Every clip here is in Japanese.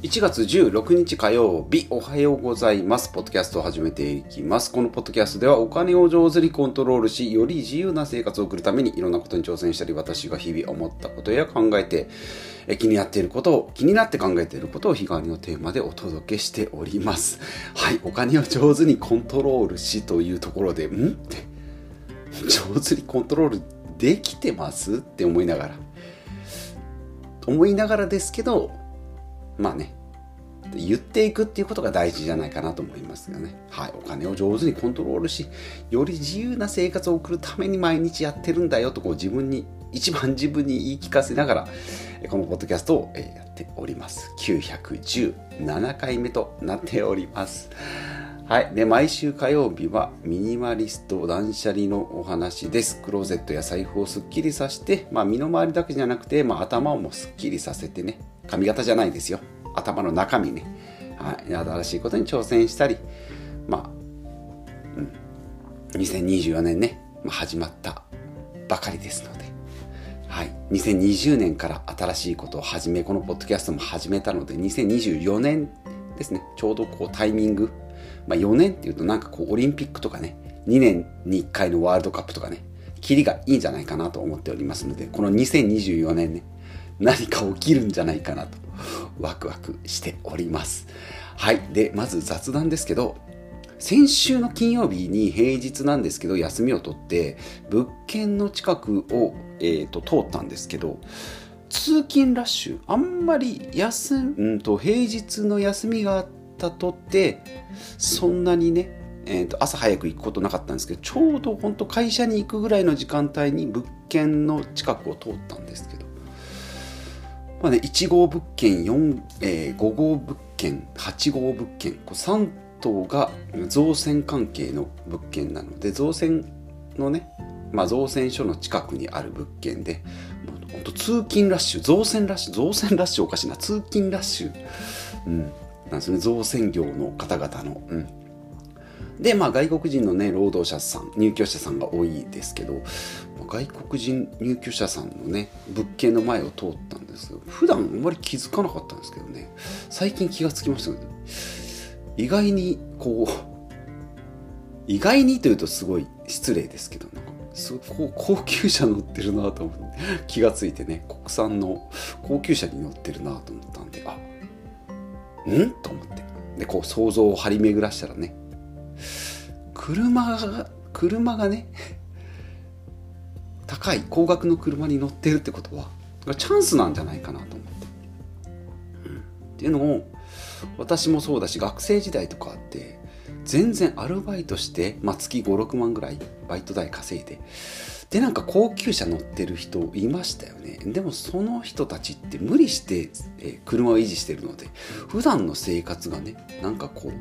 1月16日火曜日、おはようございます。ポッドキャストを始めていきます。このポッドキャストではお金を上手にコントロールし、より自由な生活を送るためにいろんなことに挑戦したり、私が日々思ったことや考えて、え気になっていることを、気になって考えていることを日替わりのテーマでお届けしております。はい、お金を上手にコントロールしというところで、ん？って上手にコントロールできてます？って思いながら。思いながらですけど、まあね、言っていくっていうことが大事じゃないかなと思いますがね。はい。お金を上手にコントロールし、より自由な生活を送るために毎日やってるんだよとこう自分に、一番自分に言い聞かせながら、このポッドキャストをやっております。917回目となっております。はい。で、毎週火曜日はミニマリスト断捨離のお話です。クローゼットや財布をすっきりさせて、まあ身の回りだけじゃなくて、まあ頭をもすっきりさせてね、髪型じゃないですよ。頭の中身ね、はい、新しいことに挑戦したり、まあ、うん、2024年ね、まあ、始まったばかりですので、はい、2020年から新しいことを始め、このポッドキャストも始めたので、2024年ですね、ちょうどこうタイミング、まあ、4年っていうとなんかこうオリンピックとかね、2年に1回のワールドカップとかね、キリがいいんじゃないかなと思っておりますので、この2024年ね、何か起きるんじゃないかなとワクワクしております。はい。で、まず雑談ですけど、先週の金曜日に平日なんですけど休みを取って物件の近くを、えーと、通ったんですけど通勤ラッシュあんまり休んと平日の休みがあったとてそんなにね、えーと朝早く行くことなかったんですけどちょうど本当会社に行くぐらいの時間帯に物件の近くを通ったんですけどまあね、1号物件4、えー、5号物件8号物件こう3棟が造船関係の物件なので造船のね、まあ、造船所の近くにある物件で本当通勤ラッシュ造船ラッシュ造船ラッシュおかしいな通勤ラッシュ、うん、なんですね。造船業の方々の、うん、で、まあ、外国人のね労働者さん入居者さんが多いですけど外国人入居者さんのね物件の前を通ったんです普段あんまり気づかなかったんですけどね。最近気がつきましたけど意外にこう意外にというとすごい失礼ですけどなんかすごい高級車乗ってるなと思って気がついてね国産の高級車に乗ってるなと思ったんであん？と思って。でこう想像を張り巡らしたらね。車が車がね 高い高額の車に乗ってるってことはチャンスなんじゃないかなと思って、うん、っていうのを私もそうだし学生時代とかあって全然アルバイトして、まあ、月56万ぐらいバイト代稼いで。でなんか高級車乗ってる人いましたよね。でもその人たちって無理して、え車を維持してるので普段の生活がねなんかこう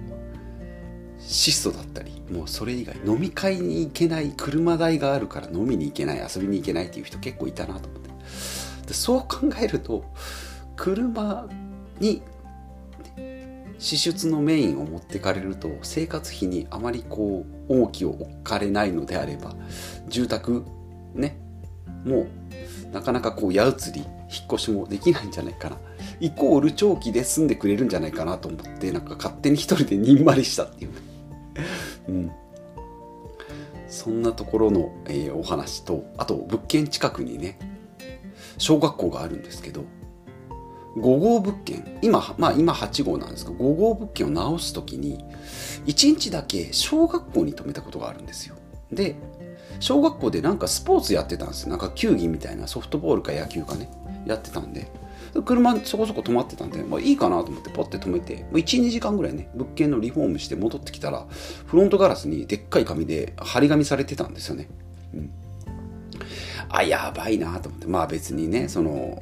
質素だったりもうそれ以外飲み会に行けない車代があるから飲みに行けない遊びに行けないっていう人結構いたなと思って。でそう考えると車に支出のメインを持ってかれると生活費にあまりこう重きを置かれないのであれば住宅ねもうなかなかこう矢移り引っ越しもできないんじゃないかな。イコール長期で住んでくれるんじゃないかなと思ってなんか勝手に一人でにんまりしたっていう うん、そんなところの、えー、お話とあと物件近くにね小学校があるんですけど5号物件。今,、まあ、今8号なんですけど5号物件を直す時に1日だけ小学校に泊めたことがあるんですよ。で小学校でなんかスポーツやってたんですよ。なんか球技みたいなソフトボールか野球かね。やってたんで。車そこそこ止まってたんで、まあ、いいかなと思ってポッて止めて、12時間ぐらいね物件のリフォームして戻ってきたらフロントガラスにでっかい紙で張り紙されてたんですよね、うん、あやばいなと思って。まあ別にねその、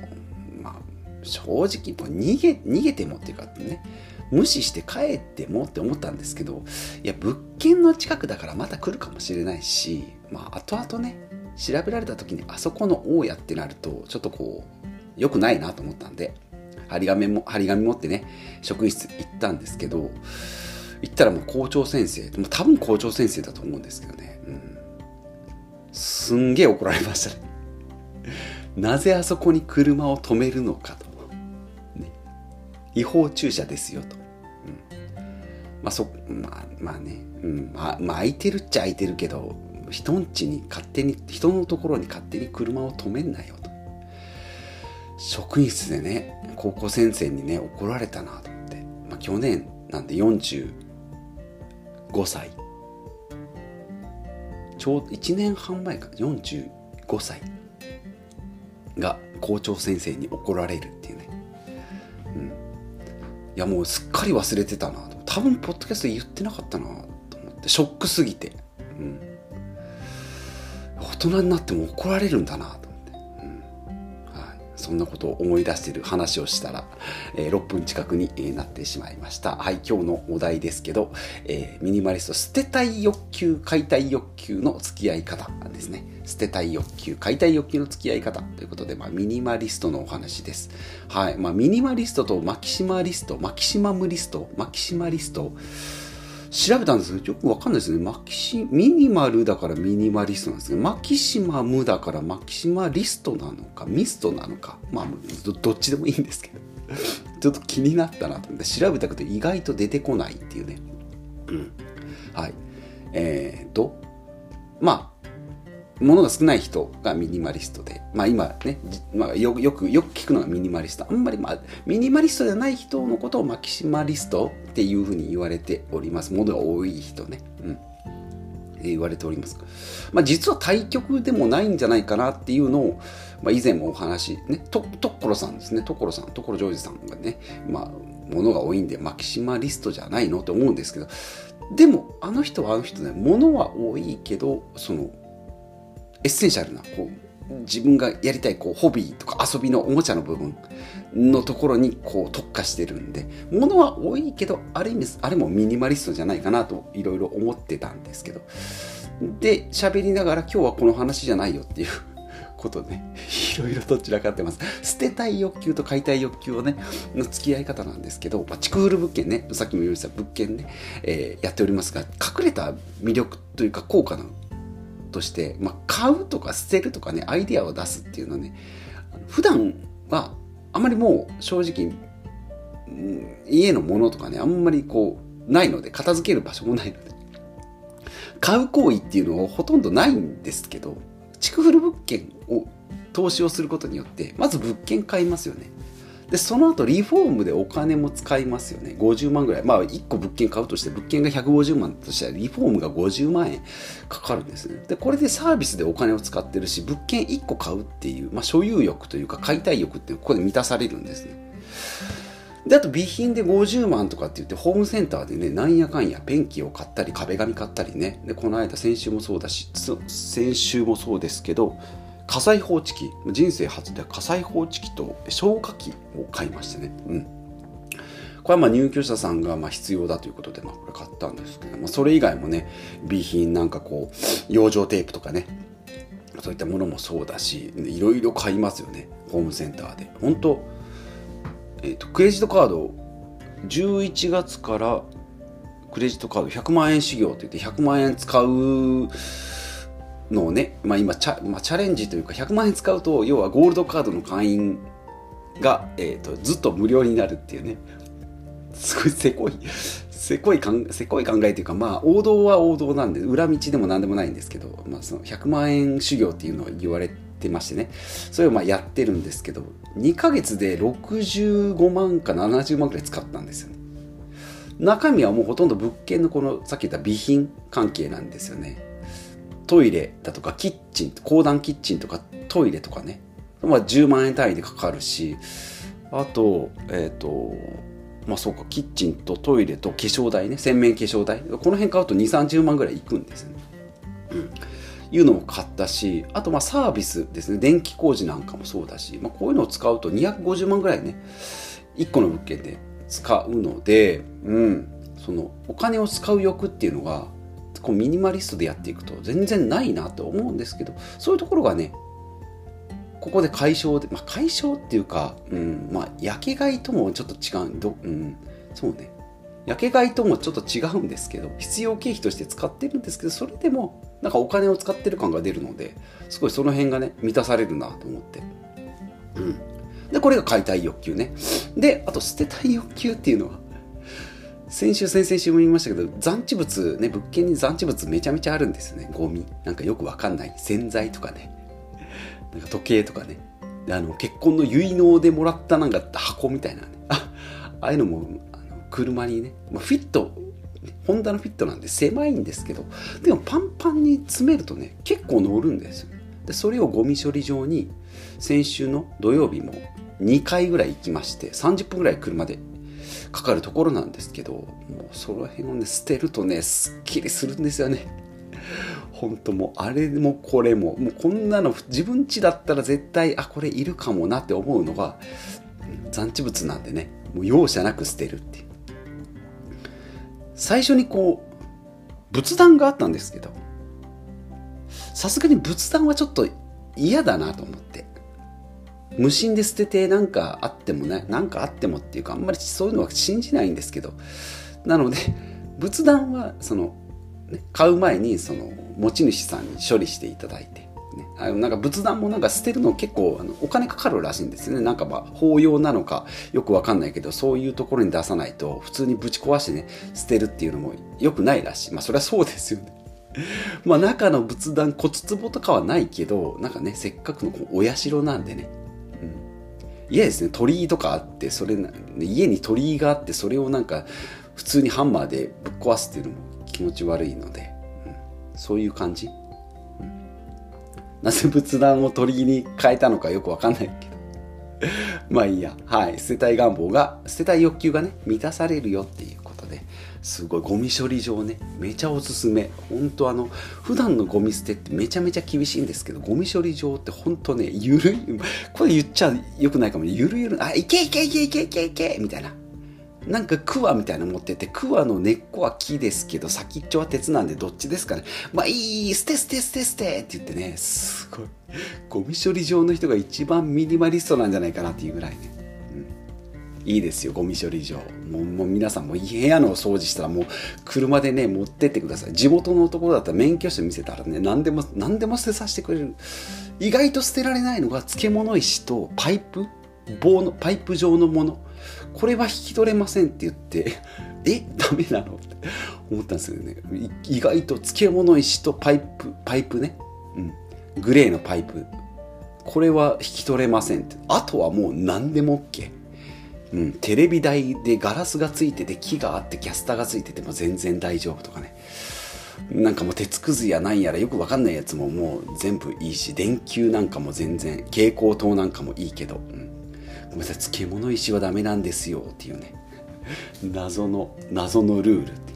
正直もう逃げ逃げてもっていうかね無視して帰ってもって思ったんですけどいや物件の近くだからまた来るかもしれないしまあ後々ね調べられた時にあそこの大家ってなるとちょっとこう良くないなと思ったんで、張り紙も、張り紙持ってね、職員室行ったんですけど、行ったらもう校長先生、もう多分校長先生だと思うんですけどね、うん、すんげえ怒られましたね。なぜあそこに車を止めるのかと。違法駐車ですよと。うん、まあそ、まあ、まあね、うん、まあ、まあ、空いてるっちゃ空いてるけど、人んちに勝手に、人のところに勝手に車を止めんなよと。職員室でね、高校先生にね、怒られたなと思って。まあ去年なんで45歳。ちょうど1年半前か、45歳が校長先生に怒られるっていうね。いやもうすっかり忘れてたな。多分ポッドキャストで言ってなかったなと思って、ショックすぎて。うん。大人になっても怒られるんだな。そんなことを思い出してる話をしたら、えー、6分近くになってしまいました。はい。今日のお題ですけど、えー、ミニマリスト捨てたい欲求、買いたい欲求の付き合い方ですね。捨てたい欲求、買いたい欲求の付き合い方ということで、まあ、ミニマリストのお話です。はい。まあ、ミニマリストとマキシマリスト、マキシマムリスト、マキシマリスト、調べたんですけど、よくわかんないですね。マキシ、ミニマルだからミニマリストなんですけど、マキシマムだからマキシマリストなのか、ミストなのか、まあ、どっちでもいいんですけど、ちょっと気になったなと思って、調べたけど意外と出てこないっていうね。うん。はい。えー、と、まあ、ものが少ない人がミニマリストで、まあ今ね、まあ、よよくよく聞くのがミニマリスト。あんまりまあ、ミニマリストじゃない人のことをマキシマリストっていうふうに言われております。ものが多い人ね。うん。言われております。まあ実は対局でもないんじゃないかなっていうのを、まあ以前もお話、ね、と、ところさんですね。ところさん、ところジョージさんがね、まあ、ものが多いんでマキシマリストじゃないのと思うんですけど、でも、あの人はあの人ね、ものは多いけど、その、エッセンシャルなこう自分がやりたいこうホビーとか遊びのおもちゃの部分のところにこう特化してるんで物は多いけどある意味あれもミニマリストじゃないかなといろいろ思ってたんですけどで喋りながら今日はこの話じゃないよっていう ことでねいろいろと散らかってます。捨てたい欲求と買いたい欲求をねの付き合い方なんですけど、まあ、チクフル物件ねさっきも言いました物件ね、えー、やっておりますが隠れた魅力というか効果のとして、まあ、買うとか捨てるとかね、アイデアを出すっていうのはね、普段はあまりもう正直、家のものとかね、あんまりこう、ないので、片付ける場所もないので、買う行為っていうのはほとんどないんですけど、築古物件を投資をすることによって、まず物件買いますよね。でその後リフォームでお金も使いますよね。50万ぐらい。まあ1個物件買うとして物件が150万としたらリフォームが50万円かかるんですね。でこれでサービスでお金を使ってるし物件1個買うっていう、まあ、所有欲というか買いたい欲っていうここで満たされるんですね。であと備品で50万とかって言ってホームセンターでねなんやかんやペンキを買ったり壁紙買ったりね。でこの間先週もそうだし先週もそうですけど火災報知器人生初で火災報知器と消火器を買いましてね、うん、これはまあ入居者さんがまあ必要だということでまあこれ買ったんですけど、まあ、それ以外もね備品なんかこう養生テープとかねそういったものもそうだしいろいろ買いますよねホームセンターで。本当えっ、ー、とクレジットカード11月からクレジットカード100万円修行といって100万円使うのをね、まあ、今チャ,、まあ、チャレンジというか100万円使うと要はゴールドカードの会員が、えーと、ずっと無料になるっていうね。すごいせこいせこいかんせこい考えというかまあ王道は王道なんで裏道でも何でもないんですけど、まあ、その100万円修行っていうのを言われてましてね。それをまあやってるんですけど2ヶ月で65万か70万くらい使ったんですよね。中身はもうほとんど物件のこのさっき言った備品関係なんですよね。トイレだとかキッチン、公団キッチンとかトイレとかね、まあ、10万円単位でかかるし、あと、えっ、ー、と、まあそうか、キッチンとトイレと化粧台ね、洗面化粧台。この辺買うと2、30万ぐらいいくんですね。うん。いうのも買ったし、あとまあサービスですね、電気工事なんかもそうだし、まあこういうのを使うと250万ぐらいね、1個の物件で使うので、うん、そのお金を使う欲っていうのが、こうミニマリストでやっていくと全然ないなと思うんですけどそういうところがねここで解消で、まあ、解消っていうか、うん、まあ、焼け買いともちょっと違う、どうん、そうね。焼け買いともちょっと違うんですけど、必要経費として使ってるんですけど、それでも、なんかお金を使ってる感が出るので、すごいその辺がね、満たされるなと思って。うん。で、これが買いたい欲求ね。で、あと捨てたい欲求っていうのは、先週、先々週も言いましたけど、残地物、ね、物件に残地物めちゃめちゃあるんですよね。ゴミ。なんかよくわかんない。洗剤とかね。なんか時計とかね。あの、結婚の結納でもらったなんか箱みたいなね。あ、ああいうのも、あの車にね、まあ、フィット、ホンダのフィットなんで狭いんですけど、でもパンパンに詰めるとね、結構乗るんですよ。で、それをゴミ処理場に、先週の土曜日も2回ぐらい行きまして、30分ぐらい車でかかるところなんですけど、もうその辺をね、捨てるとね、すっきりするんですよね。本当もう、あれもこれも、もうこんなの自分家だったら絶対、あ、これいるかもなって思うのが、残地物なんでね、もう容赦なく捨てるっていう。最初にこう、仏壇があったんですけど、さすがに仏壇はちょっと嫌だなと思って。無心で捨ててなんかあってもね、なんかあってもっていうか、あんまりそういうのは信じないんですけど、なので、仏壇は、その、ね、買う前に、その、持ち主さんに処理していただいて、ね、あのなんか仏壇もなんか捨てるの結構あのお金かかるらしいんですよね。なんかまあ法要なのかよくわかんないけど、そういうところに出さないと普通にぶち壊してね、捨てるっていうのも良くないらしい。まあそれはそうですよね。まあ中の仏壇骨壺とかはないけど、なんかね、せっかくのお社なんでね、嫌ですね鳥居とかあってそれ家に鳥居があってそれをなんか普通にハンマーでぶっ壊すっていうのも気持ち悪いので、うん、そういう感じ、うん、なぜ仏壇を鳥居に変えたのかよくわかんないけど。まあいいや。はい。捨てたい願望が捨てたい欲求がね満たされるよっていう。ねすごいゴミ処理場ねめちゃおすすめ本当あの普段のゴミ捨てってめちゃめちゃ厳しいんですけどゴミ処理場って本当ねゆるいこれ言っちゃよくないかもゆるゆるあいけいけいけいけいけいけみたいななんかクワみたいなの持ってて、クワの根っこは木ですけど、先っちょは鉄なんでどっちですかね。まあいい、捨て捨て捨て捨てって言ってね、すごい。ゴミ処理場の人が一番ミニマリストなんじゃないかなっていうぐらいね。いいですよゴミ処理場。もうもう皆さんも部屋の掃除したらもう車でね持ってってください。地元のところだったら免許証見せたらね何でも何でも捨てさせてくれる。意外と捨てられないのが漬物石とパイプ？棒のパイプ状のもの。これは引き取れませんって言って え？ダメなのって。思ったんですよね。意外と漬物石とパイプパイプね、うん、グレーのパイプ。これは引き取れませんって。あとはもう何でも OK うん、テレビ台でガラスがついてて木があってキャスターがついてても全然大丈夫とかね。なんかもう鉄くずやなんやらよくわかんないやつももう全部いいし電球なんかも全然蛍光灯なんかもいいけど、うん、ごめんなさい漬物石はダメなんですよっていうね。謎の謎のルールって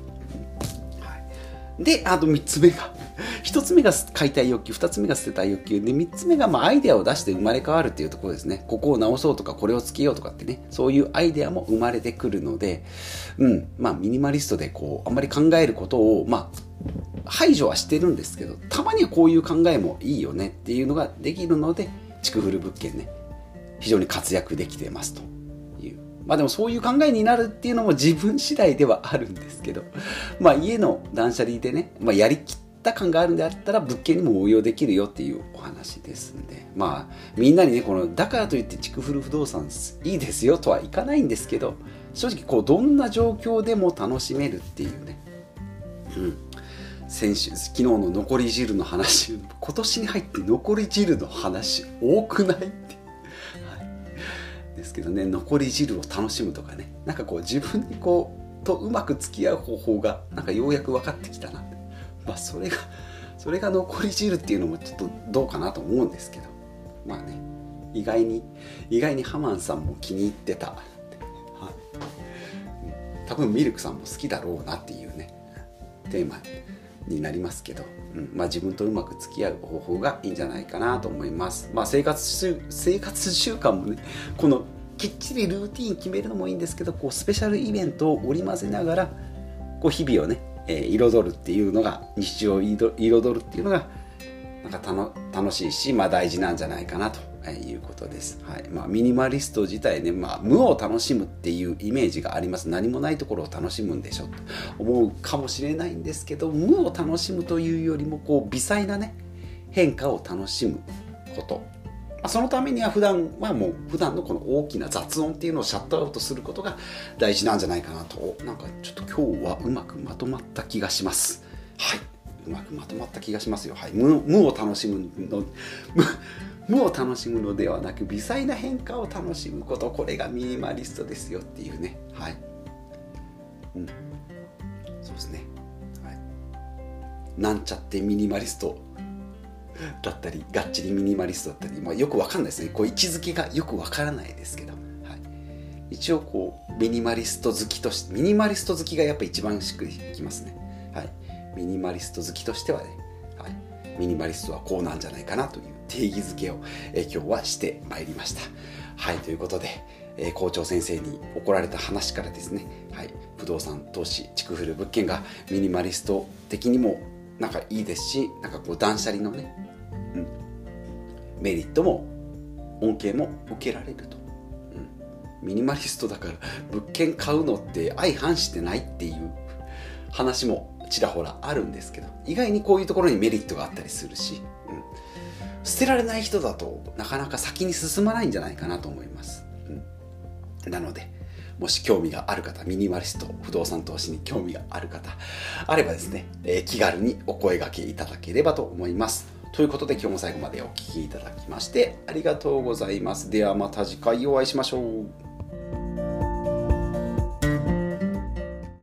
で、あと3つ目が、1つ目が買いたい欲求、2つ目が捨てたい欲求、で、3つ目がまあアイデアを出して生まれ変わるっていうところですね。ここを直そうとか、これをつけようとかってね、そういうアイデアも生まれてくるので、うん、まあミニマリストでこう、あんまり考えることを、まあ、排除はしてるんですけど、たまにはこういう考えもいいよねっていうのができるので、築古物件ね、非常に活躍できてますと。いう。まあでもそういう考えになるっていうのも自分次第ではあるんですけど、まあ家の断捨離でね、まあやりきった感があるんであったら物件にも応用できるよっていうお話ですんで、まあみんなにね、この、だからといって築古不動産いいですよとはいかないんですけど、正直こうどんな状況でも楽しめるっていうね、うん。先週、昨日の残り汁の話、今年に入って残り汁の話多くないって、はい。ですけどね残り汁を楽しむとかね。なんかこう自分にこうとうまく付き合う方法がなんかようやく分かってきたなって。まあそれがそれが残り汁っていうのもちょっとどうかなと思うんですけど。まあね意外に意外にハマンさんも気に入ってた、はい、多分ミルクさんも好きだろうなっていうねテーマになりますけど、うん。まあ、自分とうまく付き合う方法がいいんじゃないかなと思います。まあ、生活生活習慣もねこのきっちりルーティン決めるのもいいんですけどこうスペシャルイベントを織り交ぜながらこう日々をね、えー、彩るっていうのが日常を彩るっていうのがなんか楽しいし、まあ、大事なんじゃないかなということです。はいまあ、ミニマリスト自体ね、まあ、無を楽しむっていうイメージがあります。何もないところを楽しむんでしょと思うかもしれないんですけど、無を楽しむというよりも、こう、微細なね、変化を楽しむこと。まあ、そのためには普段はもう普段のこの大きな雑音っていうのをシャットアウトすることが大事なんじゃないかなとなんかちょっと今日はうまくまとまった気がします。はい。うまくまとまった気がしますよ。はい。無無を楽しむの無を楽しむのではなく微細な変化を楽しむこと。これがミニマリストですよっていうね。はい。うん。そうですね。はい。なんちゃってミニマリストだったりがっちりミニマリストだったり、まあ、よくわかんないですね。こう位置づけがよくわからないですけど、はい、一応こうミニマリスト好きとしてミニマリスト好きがやっぱ一番しっくりきますね、はい、ミニマリスト好きとしてはね、はい、ミニマリストはこうなんじゃないかなという定義づけを、え今日はしてまいりました。はい。ということで、え、校長先生に怒られた話からですね、はい、不動産投資築古物件がミニマリスト的にもなんかいいですしなんかこう断捨離のねうん、メリットも恩恵も受けられると、うん、ミニマリストだから物件買うのって相反してないっていう話もちらほらあるんですけど意外にこういうところにメリットがあったりするし、うん、捨てられない人だとなかなか先に進まないんじゃないかなと思います、うん、なのでもし興味がある方、ミニマリスト、不動産投資に興味がある方、あればですね、えー、気軽にお声がけいただければと思います。ということで今日も最後までお聴きいただきましてありがとうございます。ではまた次回お会いしましょう。